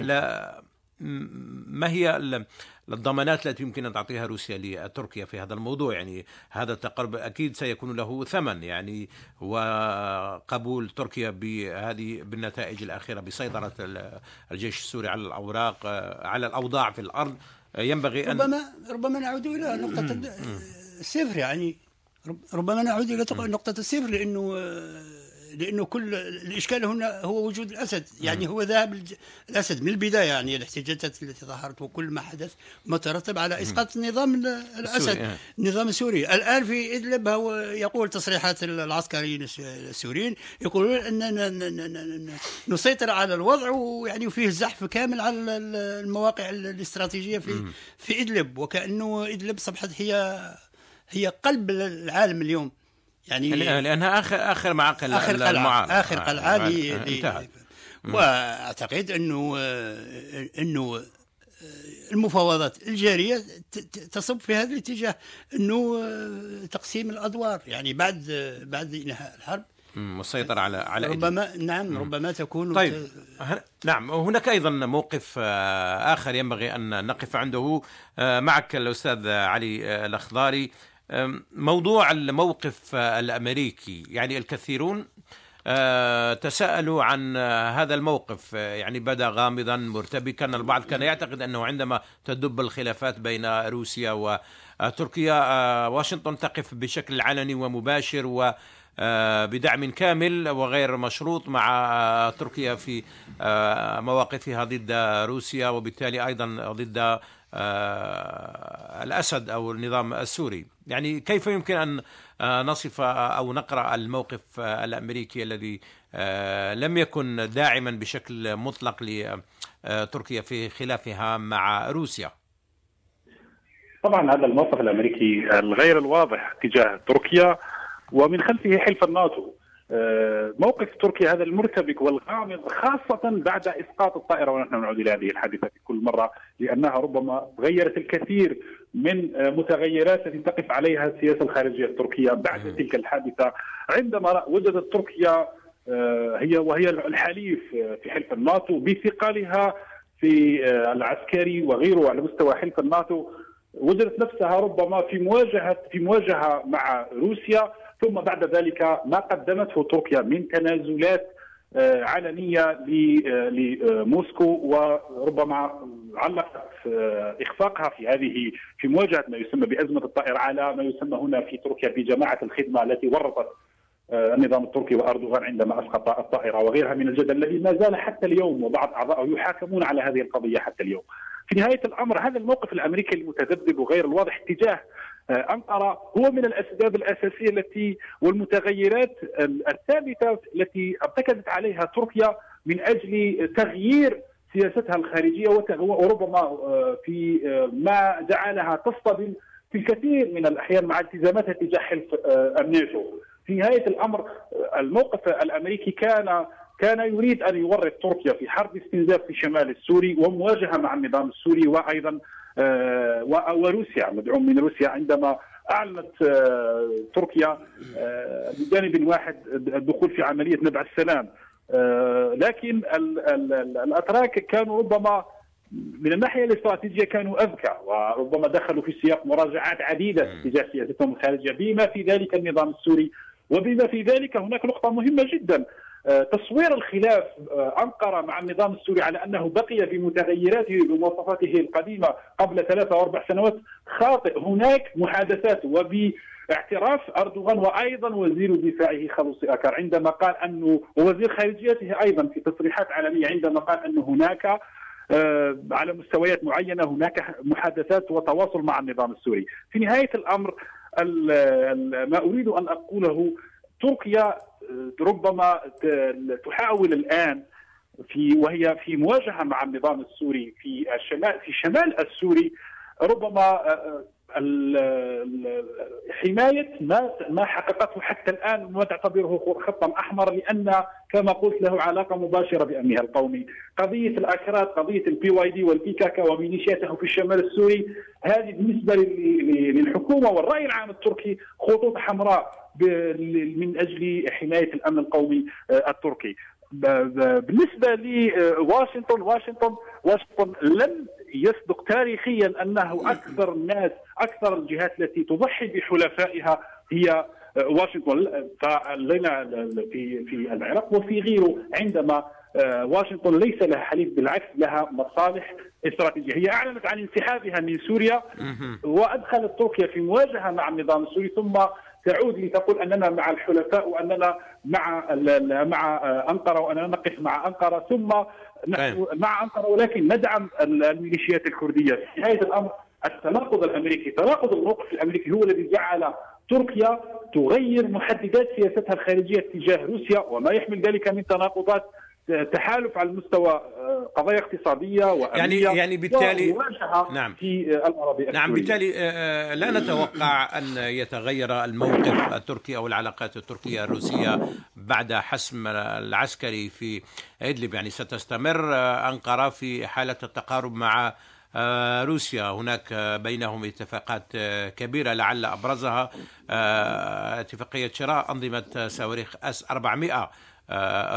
لا ما هي الضمانات التي يمكن أن تعطيها روسيا لتركيا في هذا الموضوع؟ يعني هذا التقرب أكيد سيكون له ثمن يعني وقبول تركيا بهذه بالنتائج الأخيرة بسيطرة الجيش السوري على الأوراق على الأوضاع في الأرض. ينبغي أن ربما ربما نعود إلى نقطة الصفر يعني ربما نعود إلى نقطة الصفر لأنه لأنه كل الإشكال هنا هو وجود الأسد. يعني هو ذهب الأسد من البداية. يعني الاحتجاجات التي ظهرت وكل ما حدث مترتب على إسقاط نظام الأسد. النظام السوري. الآن في إدلب هو يقول تصريحات العسكريين السوريين يقولون اننا نسيطر على الوضع ويعني فيه زحف كامل على المواقع الاستراتيجية في في إدلب. وكأنه إدلب اصبحت هي هي قلب العالم اليوم. يعني لأنها اخر آخر معقل آخر قلعة. آخر قلعة آه وأعتقد إنه إنه المفاوضات الجارية تصب في هذا الاتجاه إنه تقسيم الأدوار. يعني بعد بعد إنهاء الحرب مسيطر على على ربما نعم ربما تكون طيب نعم هناك أيضا موقف آخر ينبغي أن نقف عنده معك الأستاذ علي الاخضاري موضوع الموقف الأمريكي. يعني الكثيرون تساءلوا عن هذا الموقف. يعني بدا غامضا مرتبكا. البعض كان يعتقد أنه عندما تدب الخلافات بين روسيا وتركيا واشنطن تقف بشكل علني ومباشر و بدعم كامل وغير مشروط مع تركيا في مواقفها ضد روسيا وبالتالي أيضا ضد الأسد أو النظام السوري. يعني كيف يمكن أن نصف أو نقرأ الموقف الأمريكي الذي لم يكن داعما بشكل مطلق لتركيا في خلافها مع روسيا؟ طبعا هذا الموقف الأمريكي الغير الواضح تجاه تركيا ومن خلفه حلف الناتو. موقف تركيا هذا المرتبك والغامض خاصة بعد إسقاط الطائرة ونحن نعود إلى هذه الحادثة في كل مرة لأنها ربما غيرت الكثير من متغيرات التي تقف عليها السياسة الخارجية التركية بعد تلك الحادثة. عندما وجدت تركيا هي وهي الحليف في حلف الناتو بثقلها في العسكري وغيره على مستوى حلف الناتو وجدت نفسها ربما في مواجهة في مواجهة مع روسيا ثم بعد ذلك ما قدمته تركيا من تنازلات علنية لموسكو وربما علقت إخفاقها في هذه في مواجهة ما يسمى بأزمة الطائر على ما يسمى هنا في تركيا بجماعه الخدمة التي ورطت آه، النظام التركي وأردوغان عندما اسقط الطائرة وغيرها من الجدل الذي ما زال حتى اليوم وبعض اعضائه يحاكمون على هذه القضية حتى اليوم. في نهاية الأمر هذا الموقف الأمريكي المتذبذب وغير الواضح تجاه آه، أنقرة هو من الأسباب الأساسية التي والمتغيرات الثابتة التي ارتكزت عليها تركيا من أجل تغيير سياستها الخارجية وربما آه، في ما جعلها تصطدم في الكثير من الأحيان مع التزاماتها تجاه حلف الناتو. في نهاية الأمر الموقف الأمريكي كان كان يريد أن يورط تركيا في حرب استنزاف في شمال السوري ومواجهة مع النظام السوري وأيضا آه، وروسيا. مدعوم من روسيا عندما أعلنت آه، تركيا آه، بجانب واحد الدخول في عملية نبع السلام. لكن الأتراك كانوا ربما من الناحية الاستراتيجية كانوا أذكى وربما دخلوا في سياق مراجعات عديدة تجاه سياستهم الخارجية بما في ذلك النظام السوري وبما في ذلك هناك نقطة مهمة جدا. آه، تصوير الخلاف آه، أنقرة مع النظام السوري على أنه بقي بمتغيراته بمواصفاته القديمة قبل ثلاثة أو أربع سنوات خاطئ. هناك محادثات وباعتراف أردوغان وأيضا وزير دفاعه خلوصي أكار عندما قال أنه ووزير خارجيته أيضا في تصريحات علنية عندما قال أن هناك آه، على مستويات معينة هناك محادثات وتواصل مع النظام السوري. في نهاية الأمر ما أريد أن أقوله تركيا آه، ربما تحاول الآن في وهي في مواجهة مع النظام السوري في الشمال في شمال السوري ربما آه، حماية ما ما حققته حتى الآن ما تعتبره خطا أحمر لأن كما قلت له علاقة مباشرة بامنها القومي، قضية الأكراد، قضية ال PYD والبيكاكا وميليشياته في الشمال السوري هذه بالنسبة للحكومة والرأي العام التركي خطوط حمراء من أجل حماية الأمن القومي آه، التركي. بالنسبة لواشنطن واشنطن واشنطن لم يسبق تاريخيا أنه أكثر الناس أكثر الجهات التي تضحي بحلفائها هي واشنطن. فلنا في في العراق وفي غيره عندما آه، واشنطن ليس لها حليف بالعكس لها مصالح استراتيجية، هي أعلنت عن انسحابها من سوريا وأدخلت تركيا في مواجهة مع النظام السوري ثم تعود لتقول أننا مع الحلفاء وأننا مع مع أنقرة وأننا نقف مع أنقرة ثم نحن مع انقره ولكن ندعم الميليشيات الكردية. في نهايه الأمر التناقض الأمريكي تناقض الموقف الأمريكي هو الذي جعل تركيا تغير محددات سياستها الخارجية تجاه روسيا وما يحمل ذلك من تناقضات تحالف على المستوى آه، قضايا اقتصادية وأمنية يعني يعني بالتالي نعم. في الأراضي نعم بالتالي آه، آه، لا نتوقع أن يتغير الموقف التركي أو العلاقات التركية الروسية بعد حسم العسكري في إدلب. يعني ستستمر أنقرة في حالة التقارب مع روسيا. هناك بينهم اتفاقات كبيرة لعل أبرزها اتفاقية شراء أنظمة صواريخ أس 400 آه،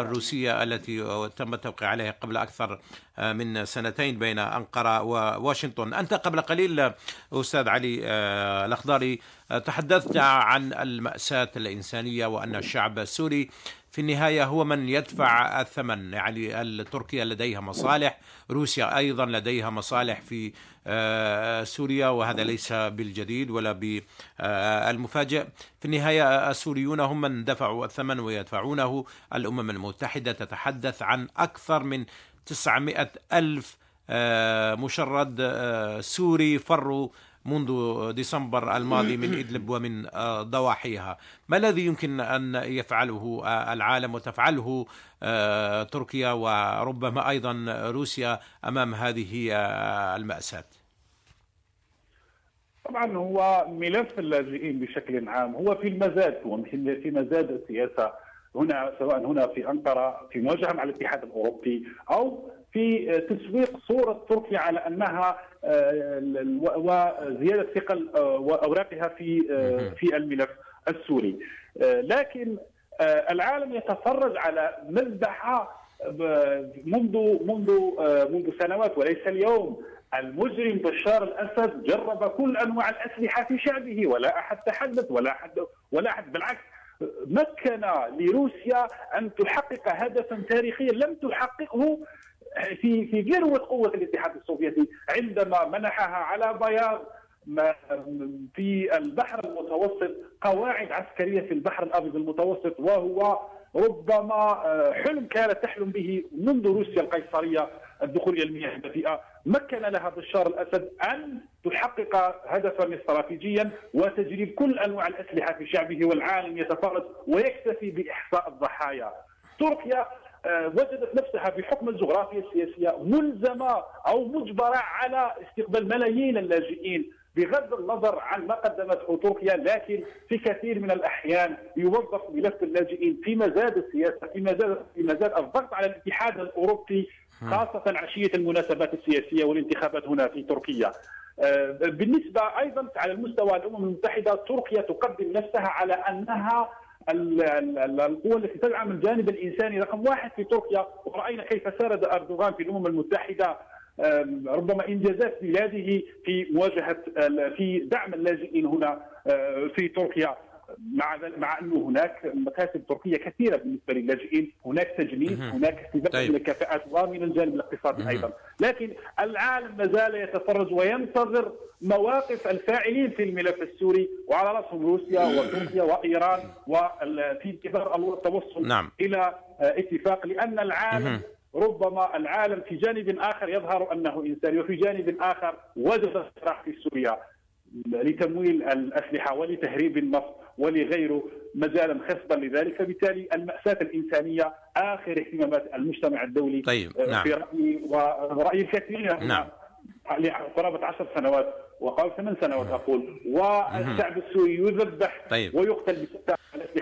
الروسية التي تم التوقيع عليها قبل أكثر آه، من سنتين بين أنقرة وواشنطن. أنت قبل قليل أستاذ علي آه، الأخضري تحدثت عن المأساة الإنسانية وأن الشعب السوري في النهاية هو من يدفع الثمن يعني تركيا لديها مصالح روسيا أيضا لديها مصالح في آه، سوريا وهذا ليس بالجديد ولا بالمفاجئ. في النهاية السوريون هم من دفعوا الثمن ويدفعونه. الأمم المتحدة تتحدث عن أكثر من 900 ألف آه، مشرد آه، سوري فروا منذ ديسمبر الماضي من إدلب ومن آه، ضواحيها. ما الذي يمكن أن يفعله آه، العالم وتفعله آه، تركيا وربما أيضا روسيا أمام هذه المأساة؟ طبعا هو ملف اللاجئين بشكل عام هو في المزاد هو في مزاد السياسة هنا سواء هنا في أنقرة في مواجهه مع الاتحاد الأوروبي أو في تسويق صورة تركيا على أنها وزيادة ثقل آه، وأوراقها في آه، في الملف السوري. لكن العالم يتفرج على مذبحة منذ منذ منذ سنوات وليس اليوم. المجرم بشار الأسد جرب كل أنواع الأسلحة في شعبه ولا أحد تحدث ولا أحد ولا أحد بالعكس مكن لروسيا أن تحقق هدفا تاريخيا لم تحققه في في ذروه قوه الاتحاد السوفيتي عندما منحها على بياض في البحر المتوسط قواعد عسكرية في البحر الأبيض المتوسط وهو ربما آه، حلم كانت تحلم به منذ روسيا القيصرية الدخول إلى المياه الدافئه مكن لها بشار الأسد أن تحقق هدفا استراتيجيا وتجريب كل أنواع الأسلحة في شعبه والعالم يتفرج ويكتفي بإحصاء الضحايا. تركيا وجدت نفسها بحكم الجغرافيا السياسية ملزمة أو مجبرة على استقبال ملايين اللاجئين بغض النظر عن ما قدمته تركيا لكن في كثير من الأحيان يوظف ملف اللاجئين في مزاد السياسة في مزاد في مزاد الضغط على الاتحاد الأوروبي خاصة عشية المناسبات السياسية والانتخابات هنا في تركيا. آه، بالنسبة أيضا على المستوى الأمم المتحدة تركيا تقدم نفسها على أنها القوة التي تدعم الجانب الإنساني رقم واحد في تركيا. ورأينا كيف سرد أردوغان في الأمم المتحدة ربما إنجازات بلاده في مواجهة في دعم اللاجئين هنا آه، في تركيا. مع مع أنه هناك مكاسب تركية كثيرة بالنسبة للاجئين، هناك تجميل، هناك استفادة طيب. من الكفاءات ومن الجانب الاقتصادي أيضا، لكن العالم ما زال يتفرج وينتظر مواقف الفاعلين في الملف السوري وعلى رأسهم روسيا وتركيا وإيران وفي انتظار التوصل نعم. إلى اتفاق لأن العالم ربما العالم في جانب آخر يظهر أنه إنساني وفي جانب آخر وجد صراع في سوريا لتمويل الأسلحة ولتهريب النفط. ولغيره مجالا خصبا لذلك. فبالتالي المأساة الإنسانية آخر اهتمامات المجتمع الدولي طيب نعم. في رأيي وراي الكثيرين نعم. قرابه عشر سنوات وقال ثمان سنوات أقول. والشعب السوري يذبح طيب. ويقتل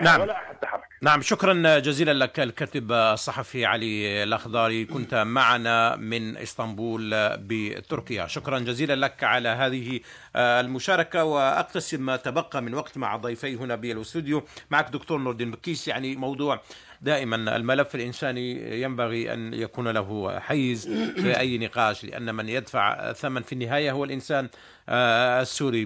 نعم. ولا أحد تحرك. نعم شكرا جزيلا لك الكاتب الصحفي علي الاخضاري كنت معنا من إسطنبول بتركيا. شكرا جزيلا لك على هذه المشاركة واقتسم ما تبقى من وقت مع ضيفي هنا بالأستوديو. معك دكتور نور الدين بكيس يعني موضوع دائما الملف الإنساني ينبغي أن يكون له حيز في أي نقاش لأن من يدفع ثمن في النهاية هو الإنسان آه، السوري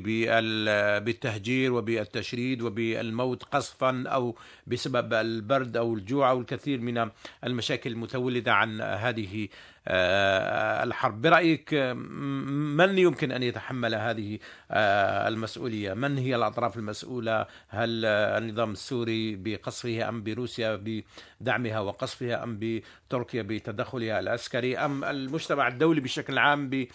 بالتهجير وبالتشريد وبالموت قصفا أو بسبب البرد أو الجوع أو الكثير من المشاكل المتولدة عن هذه الحرب. برأيك من يمكن أن يتحمل هذه آه، المسؤولية؟ من هي الأطراف المسؤولة؟ هل النظام السوري بقصفه أم بروسيا بدعمها وقصفها أم بتركيا بتدخلها العسكري؟ أم المجتمع الدولي بشكل عام ب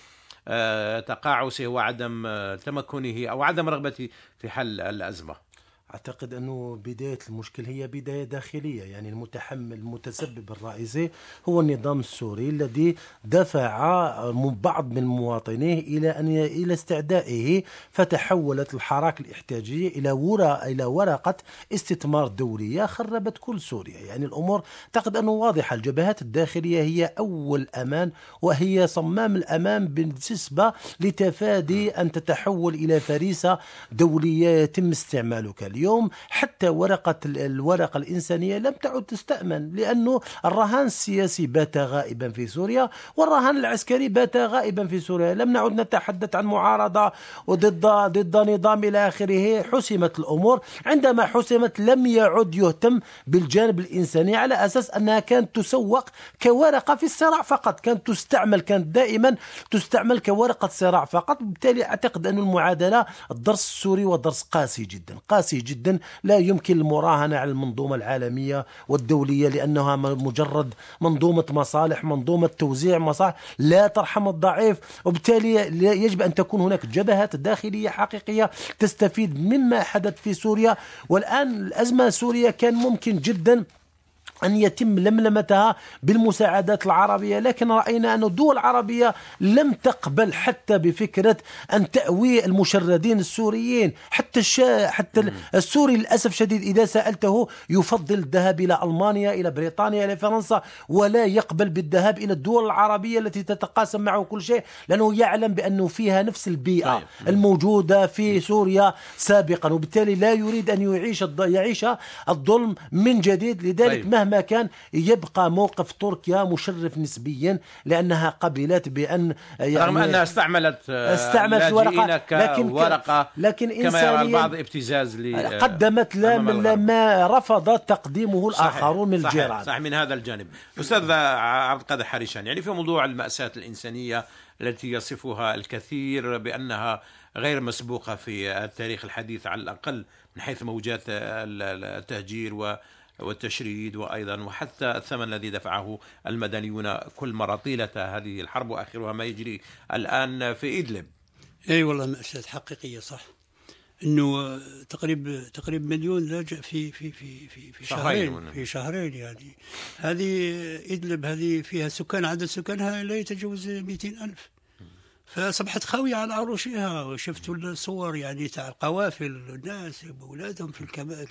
تقاعسه وعدم تمكنه أو عدم رغبته في حل الأزمة؟ أعتقد أنه بداية المشكل هي بداية داخلية يعني المتحمل المتسبب الرئيسي هو النظام السوري الذي دفع بعض من مواطنيه إلى أن إلى استعدائه فتحولت الحراك الاحتياجيه إلى ورا إلى ورقة استثمار دولية خربت كل سوريا. يعني الأمور أعتقد أنه واضحة الجبهات الداخلية هي أول أمان وهي صمام الأمان بالنسبة لتفادي أن تتحول إلى فريسة دولية يتم استعمالك اليوم. اليوم حتى ورقة الورقة الإنسانية لم تعد تستأمن لأنه الرهان السياسي بات غائبا في سوريا والرهان العسكري بات غائبا في سوريا. لم نعد نتحدث عن معارضة وضد ضد نظام إلى آخره. حسمت الأمور. عندما حسمت لم يعد يهتم بالجانب الإنساني على أساس أنها كانت تسوق كورقة في الصراع فقط. كانت تستعمل كانت دائما تستعمل كورقة صراع فقط. بالتالي أعتقد أن المعادلة الدرس السوري ودرس قاسي جدا قاسي جدا. جدا لا يمكن المراهنة على المنظومة العالمية والدولية لأنها مجرد منظومة مصالح منظومة توزيع مصالح لا ترحم الضعيف. وبالتالي يجب أن تكون هناك جبهات داخلية حقيقية تستفيد مما حدث في سوريا. والآن الأزمة السورية كان ممكن جدا أن يتم لملمتها بالمساعدات العربية لكن رأينا أن الدول العربية لم تقبل حتى بفكرة أن تأوي المشردين السوريين. حتى الشا... حتى السوري للأسف شديد إذا سألته يفضل الذهاب إلى ألمانيا إلى بريطانيا إلى فرنسا ولا يقبل بالذهاب إلى الدول العربية التي تتقاسم معه كل شيء لأنه يعلم بأنه فيها نفس البيئة طيب. الموجودة في سوريا سابقا وبالتالي لا يريد أن يعيش يعيش الظلم من جديد. لذلك طيب. مهما مهما كان يبقى موقف تركيا مشرف نسبيا لأنها قبلت بأن يعني رغم أنها استعملت آه، استعملت ورقة لكن ورقة لكن كما يرى البعض ابتزاز ل قدمت لا ما رفض تقديمه الآخرون من الجيران. صحيح, صحيح من هذا الجانب. أستاذ عبد القادر حريشان يعني في موضوع المأساة الإنسانية التي يصفها الكثير بأنها غير مسبوقة في التاريخ الحديث على الأقل من حيث موجات التهجير و والتشريد وأيضا وحتى الثمن الذي دفعه المدنيون كل مرة. طيلة هذه الحرب وآخرها ما يجري الآن في إدلب. إي والله ماساه حقيقية صح. إنه تقريب تقريب مليون لاجئ في في في في في شهرين. في شهرين يعني. هذه إدلب هذه فيها سكان عدد سكانها لا يتجاوز 200 ألف. فاصبحت خاويه على عروشها وشفتوا الصور يعني تاع القوافل الناس باولادهم في الكما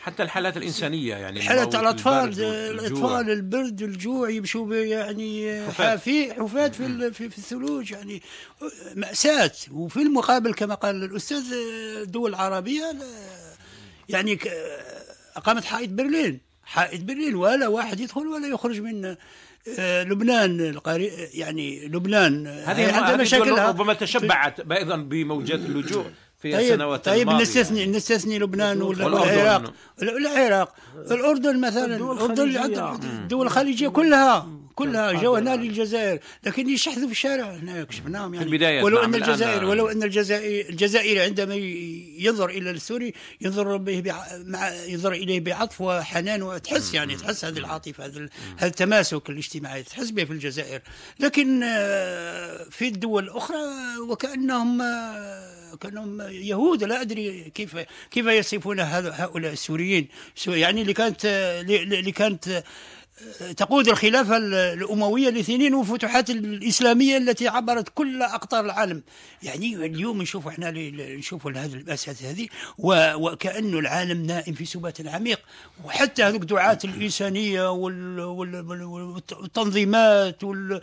حتى الحالات الإنسانية يعني حالات الأطفال الأطفال البرد الجوع يمشوا يعني حافي حفاة في, في في الثلوج يعني. مأساة. وفي المقابل كما قال الأستاذ الدول العربيه يعني أقامت حائط برلين. حائط برلين ولا واحد يدخل ولا يخرج من لبنان القري يعني لبنان هذه عندها مشاكل ربما تشبعت أيضا بموجات اللجوء في طيب السنوات طيب الماضية. نستثني نستثني لبنان والعراق العراق؟ الأردن مثلا الأردن الدول الخليجية كلها. كلها جو هنا للجزائر. لكن يشحذوا في الشارع هنا شفناهم يعني في البداية ولو نعم أن الجزائر ولو أن الجزائر الجزائر عندما ينظر إلى السوري ينظر به مع ينظر إليه بعطف وحنان وتحس يعني تحس هذه العاطفة هذا هذا التماسك الاجتماعي تحس به في الجزائر. لكن آه، في الدول الأخرى وكأنهم آه، كأنهم يهود لا أدري كيف كيف يصفون هؤلاء السوريين. يعني اللي كانت اللي كانت تقود الخلافة الأموية لسنين والفتوحات الإسلامية التي عبرت كل أقطار العالم. يعني اليوم نشوف إحنا نشوف هذه المأساة هذه وكأنه العالم نائم في سبات عميق وحتى هذوك دعاة الإنسانية والتنظيمات وال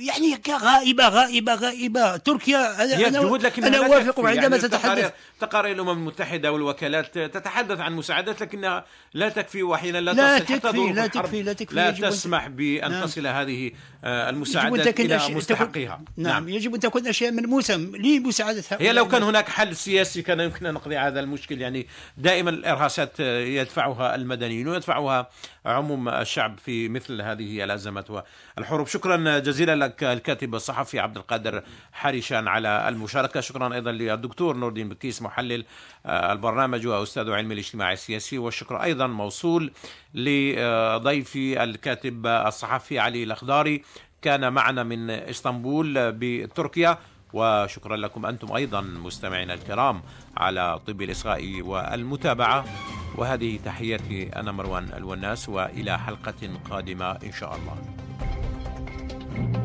يعني غائبة غائبة غائبة. تركيا أنا, جهود لكن أنا أوافق عندما يعني تتحدث. تقارير الأمم المتحدة والوكالات تتحدث عن مساعدات لكنها لا تكفي وأحيانا لا, لا تصل تكفي لا تكفي لا تكفي. لا تسمح بأن نعم. تصل هذه آه، المساعدات إلى أشياء- مستحقيها. نعم. يجب أن تكون أشياء ملموسة لمساعدة هؤلاء هي لو كان هناك حل سياسي كان يمكن أن نقضي هذا المشكل. يعني دائما الإرهاصات يدفعها المدنيين ويدفعها عموم الشعب في مثل هذه الأزمات. والحروب شكرا جزيلا لك الكاتب الصحفي عبد القادر حريشان على المشاركة. شكرا أيضا للدكتور نور الدين بكيس محلل آه، البرنامج وأستاذ علم الاجتماع السياسي. والشكر أيضا موصول لضيفي الكاتب الصحفي علي الأخضاري. كان معنا من إسطنبول بتركيا. وشكرا لكم أنتم أيضا مستمعينا الكرام على طب الإصغاء والمتابعة. وهذه تحياتي أنا مروان الوناس وإلى حلقة قادمة إن شاء الله. Thank you.